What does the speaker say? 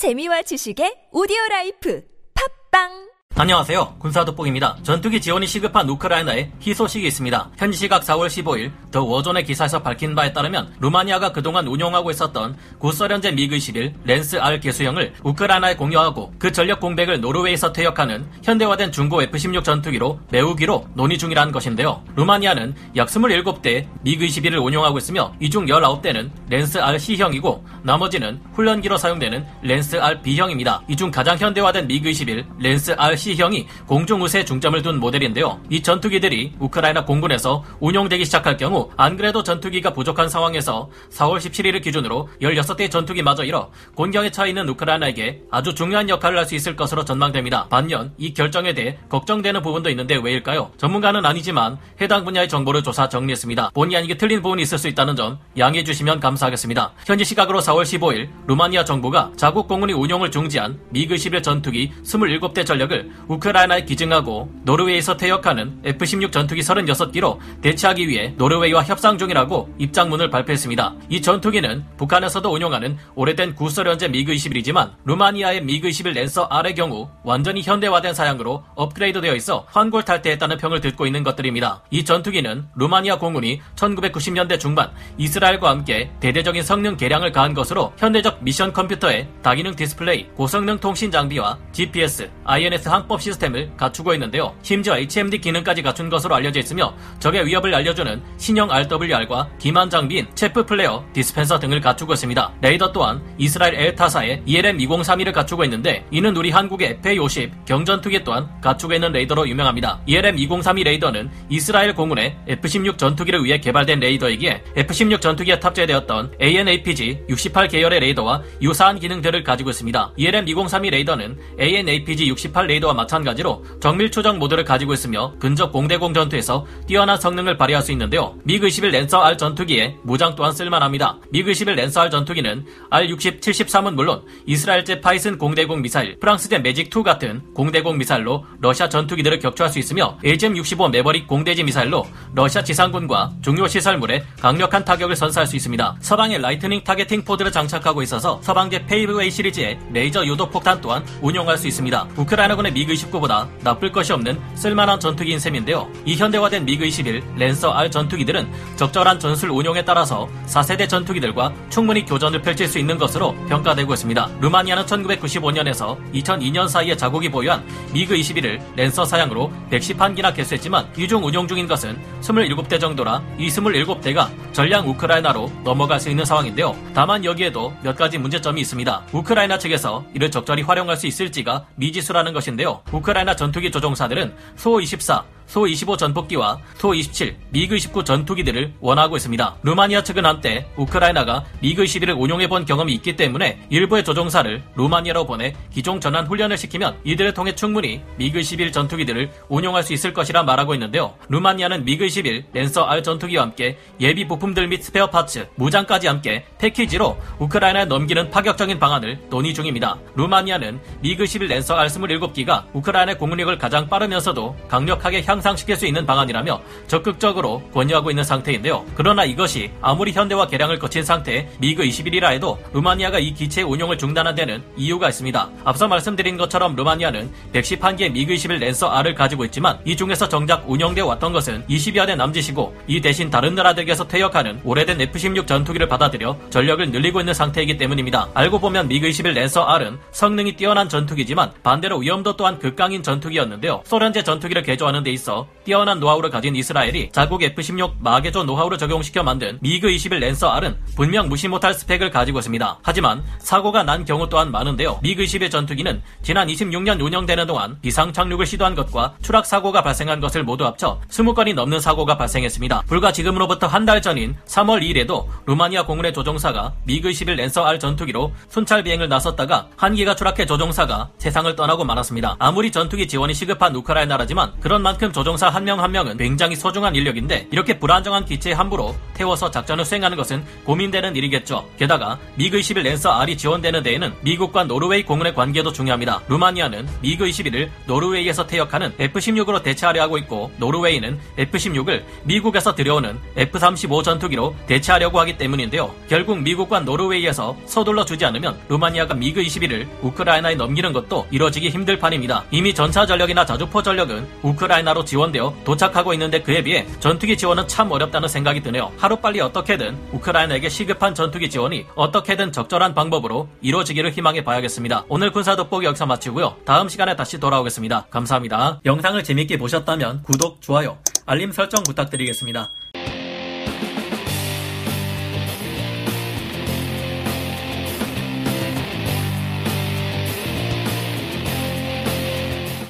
재미와 지식의 오디오 life. 팟빵 안녕하세요. 군사 돋보기입니다. 전투기 지원이 시급한 우크라이나에 희소식이 있습니다. 현지 시각 4월 15일 더 워존의 기사에서 밝힌 바에 따르면 루마니아가 그동안 운용하고 있었던 구소련제 미그 21 랜서 R 개수형을 우크라이나에 공유하고 그 전력 공백을 노르웨이에서 퇴역하는 현대화된 중고 F-16 전투기로 메우기로 논의 중이라는 것인데요. 루마니아는 약 27대 미그 21을 운용하고 있으며 이 중 19대는 랜서 R C형이고 나머지는 훈련기로 사용되는 랜서 R B형입니다. 이 중 가장 현대화된 미그 21 랜서 R C 형이 공중우세에 중점을 둔 모델인데요. 이 전투기들이 우크라이나 공군에서 운용되기 시작할 경우 안 그래도 전투기가 부족한 상황에서 4월 17일을 기준으로 16대 전투기마저 잃어 곤경에 처해 있는 우크라이나에게 아주 중요한 역할을 할 수 있을 것으로 전망됩니다. 반면 이 결정에 대해 걱정되는 부분도 있는데 왜일까요? 전문가는 아니지만 해당 분야의 정보를 조사 정리했습니다. 본의 아니게 틀린 부분이 있을 수 있다는 점 양해해 주시면 감사하겠습니다. 현지 시각으로 4월 15일 루마니아 정부가 자국 공군이 운용을 중지한 미그 11 전투기 27대 전력을 우크라이나에 기증하고 노르웨이에서 퇴역하는 F-16 전투기 36기로 대체하기 위해 노르웨이와 협상 중이라고 입장문을 발표했습니다. 이 전투기는 북한에서도 운용하는 오래된 구소련제 미그 21이지만 루마니아의 미그 21 랜서 R의 경우 완전히 현대화된 사양으로 업그레이드되어 있어 환골탈태했다는 평을 듣고 있는 것들입니다. 이 전투기는 루마니아 공군이 1990년대 중반 이스라엘과 함께 대대적인 성능 개량을 가한 것으로 현대적 미션 컴퓨터에 다기능 디스플레이, 고성능 통신 장비와 GPS, INS 항법 시스템을 갖추고 있는데요. 심지어 HMD 기능까지 갖춘 것으로 알려져 있으며 적의 위협을 알려주는 신형 RWR과 기만 장비인 chaff flare, dispenser 등을 갖추고 있습니다. 레이더 또한 이스라엘 엘타사의 ELM-2032를 갖추고 있는데 이는 우리 한국의 FA-50 경전투기 또한 갖추고 있는 레이더로 유명합니다. ELM-2032 레이더는 이스라엘 공군의 F-16 전투기를 위해 개발된 레이더이기에 F-16 전투기에 탑재되었던 AN/APG-68 계열의 레이더와 유사한 기능들을 가지고 있습니다. ELM-2032 레이더는 AN/APG-68 레이더 와 마찬가지로 정밀 추적 모드를 가지고 있으며 근접 공대공 전투에서 뛰어난 성능을 발휘할 수 있는데요. 미그 21 랜서 R 전투기에 무장 또한 쓸만합니다. 미그 21 랜서 R 전투기는 R60, 73은 물론 이스라엘제 파이썬 공대공 미사일, 프랑스제 매직2 같은 공대공 미사일로 러시아 전투기들을 격추할 수 있으며 AGM-65 매버릭 공대지 미사일로 러시아 지상군과 중요 시설물에 강력한 타격을 선사할 수 있습니다. 서방의 라이트닝 targeting pod를 장착하고 있어서 서방제 페이브웨이 시리즈의 레이저 유도 폭탄 또한 운용할 수 있습니다. 우크라이나군의 미그 29보다 나쁠 것이 없는 쓸만한 전투기인 셈인데요. 이 현대화된 미그 21 랜서 R 전투기들은 적절한 전술 운용에 따라서 4세대 전투기들과 충분히 교전을 펼칠 수 있는 것으로 평가되고 있습니다. 루마니아는 1995년에서 2002년 사이에 자국이 보유한 미그 21을 랜서 사양으로 110한기나 개수했지만 이중 운용 중인 것은 27대 정도라 이 27대가 전량 우크라이나로 넘어갈 수 있는 상황인데요. 다만 여기에도 몇 가지 문제점이 있습니다. 우크라이나 측에서 이를 적절히 활용할 수 있을지가 미지수라는 것인데요. 우크라이나 전투기 조종사들은 소24, 수25 전폭기와 수27, 미그29 전투기들을 원하고 있습니다. 루마니아 측은 한때 우크라이나가 미그21을 운용해본 경험이 있기 때문에 일부의 조종사를 루마니아로 보내 기종 전환 훈련을 시키면 이들을 통해 충분히 미그21 전투기들을 운용할 수 있을 것이라 말하고 있는데요. 루마니아는 미그21 랜서 R 전투기와 함께 예비 부품들 및 spare parts, 무장까지 함께 패키지로 우크라이나에 넘기는 파격적인 방안을 논의 중입니다. 루마니아는 미그21 랜서 R 27기가 우크라이나 공군력을 가장 빠르면서도 강력하게 향 향상시킬 수 있는 방안이라며 적극적으로 권유하고 있는 상태인데요. 그러나 이것이 아무리 현대화 개량을 거친 상태의 미그 21이라 해도 루마니아가 이 기체의 운용을 중단한 데는 이유가 있습니다. 앞서 말씀드린 것처럼 루마니아는 110여 개의 미그 21 랜서 R을 가지고 있지만 이 중에서 정작 운영되어 왔던 것은 20여 대 남짓이고 이 대신 다른 나라들에게서 퇴역하는 오래된 F-16 전투기를 받아들여 전력을 늘리고 있는 상태이기 때문입니다. 알고 보면 미그 21 랜서 R은 성능이 뛰어난 전투기지만 반대로 위험도 또한 극강인 전투기였는데요. 소련제 전투기를 개조하는 데 있어 있어 뛰어난 노하우를 가진 이스라엘이 자국 F-16 마개조 노하우를 적용시켜 만든 미그 21 랜서 R은 분명 무시 못할 스펙을 가지고 있습니다. 하지만 사고가 난 경우 또한 많은데요. 미그 21 전투기는 지난 26년 운영되는 동안 비상 착륙을 시도한 것과 추락 사고가 발생한 것을 모두 합쳐 20건이 넘는 사고가 발생했습니다. 불과 지금으로부터 한 달 전인 3월 2일에도 루마니아 공군의 조종사가 미그 21 랜서 R 전투기로 순찰 비행을 나섰다가 한 기가 추락해 조종사가 세상을 떠나고 말았습니다. 아무리 전투기 지원이 시급한 우크라이나라지만 그런 만큼 같은 조종사 한 명 한 명은 굉장히 소중한 인력인데 이렇게 불안정한 기체에 함부로 태워서 작전을 수행하는 것은 고민되는 일이겠죠. 게다가 미그 21 랜서 R이 지원되는 데에는 미국과 노르웨이 공군의 관계도 중요합니다. 루마니아는 미그 21을 노르웨이에서 퇴역하는 F-16으로 대체하려 하고 있고 노르웨이는 F-16을 미국에서 들여오는 F-35 전투기로 대체하려고 하기 때문인데요. 결국 미국과 노르웨이에서 서둘러 주지 않으면 루마니아가 미그 21을 우크라이나에 넘기는 것도 이뤄지기 힘들 판입니다. 이미 전차 전력이나 자주포 전력은 우크라이나 로 지원되어 도착하고 있는데 그에 비해 전투기 지원은 참 어렵다는 생각이 드네요. 하루빨리 어떻게든 우크라이나에게 시급한 전투기 지원이 어떻게든 적절한 방법으로 이루어지기를 희망해 봐야겠습니다. 오늘 군사 돋보기 여기서 마치고요. 다음 시간에 다시 돌아오겠습니다. 감사합니다. 영상을 재밌게 보셨다면 구독, 좋아요, 알림 설정 부탁드리겠습니다.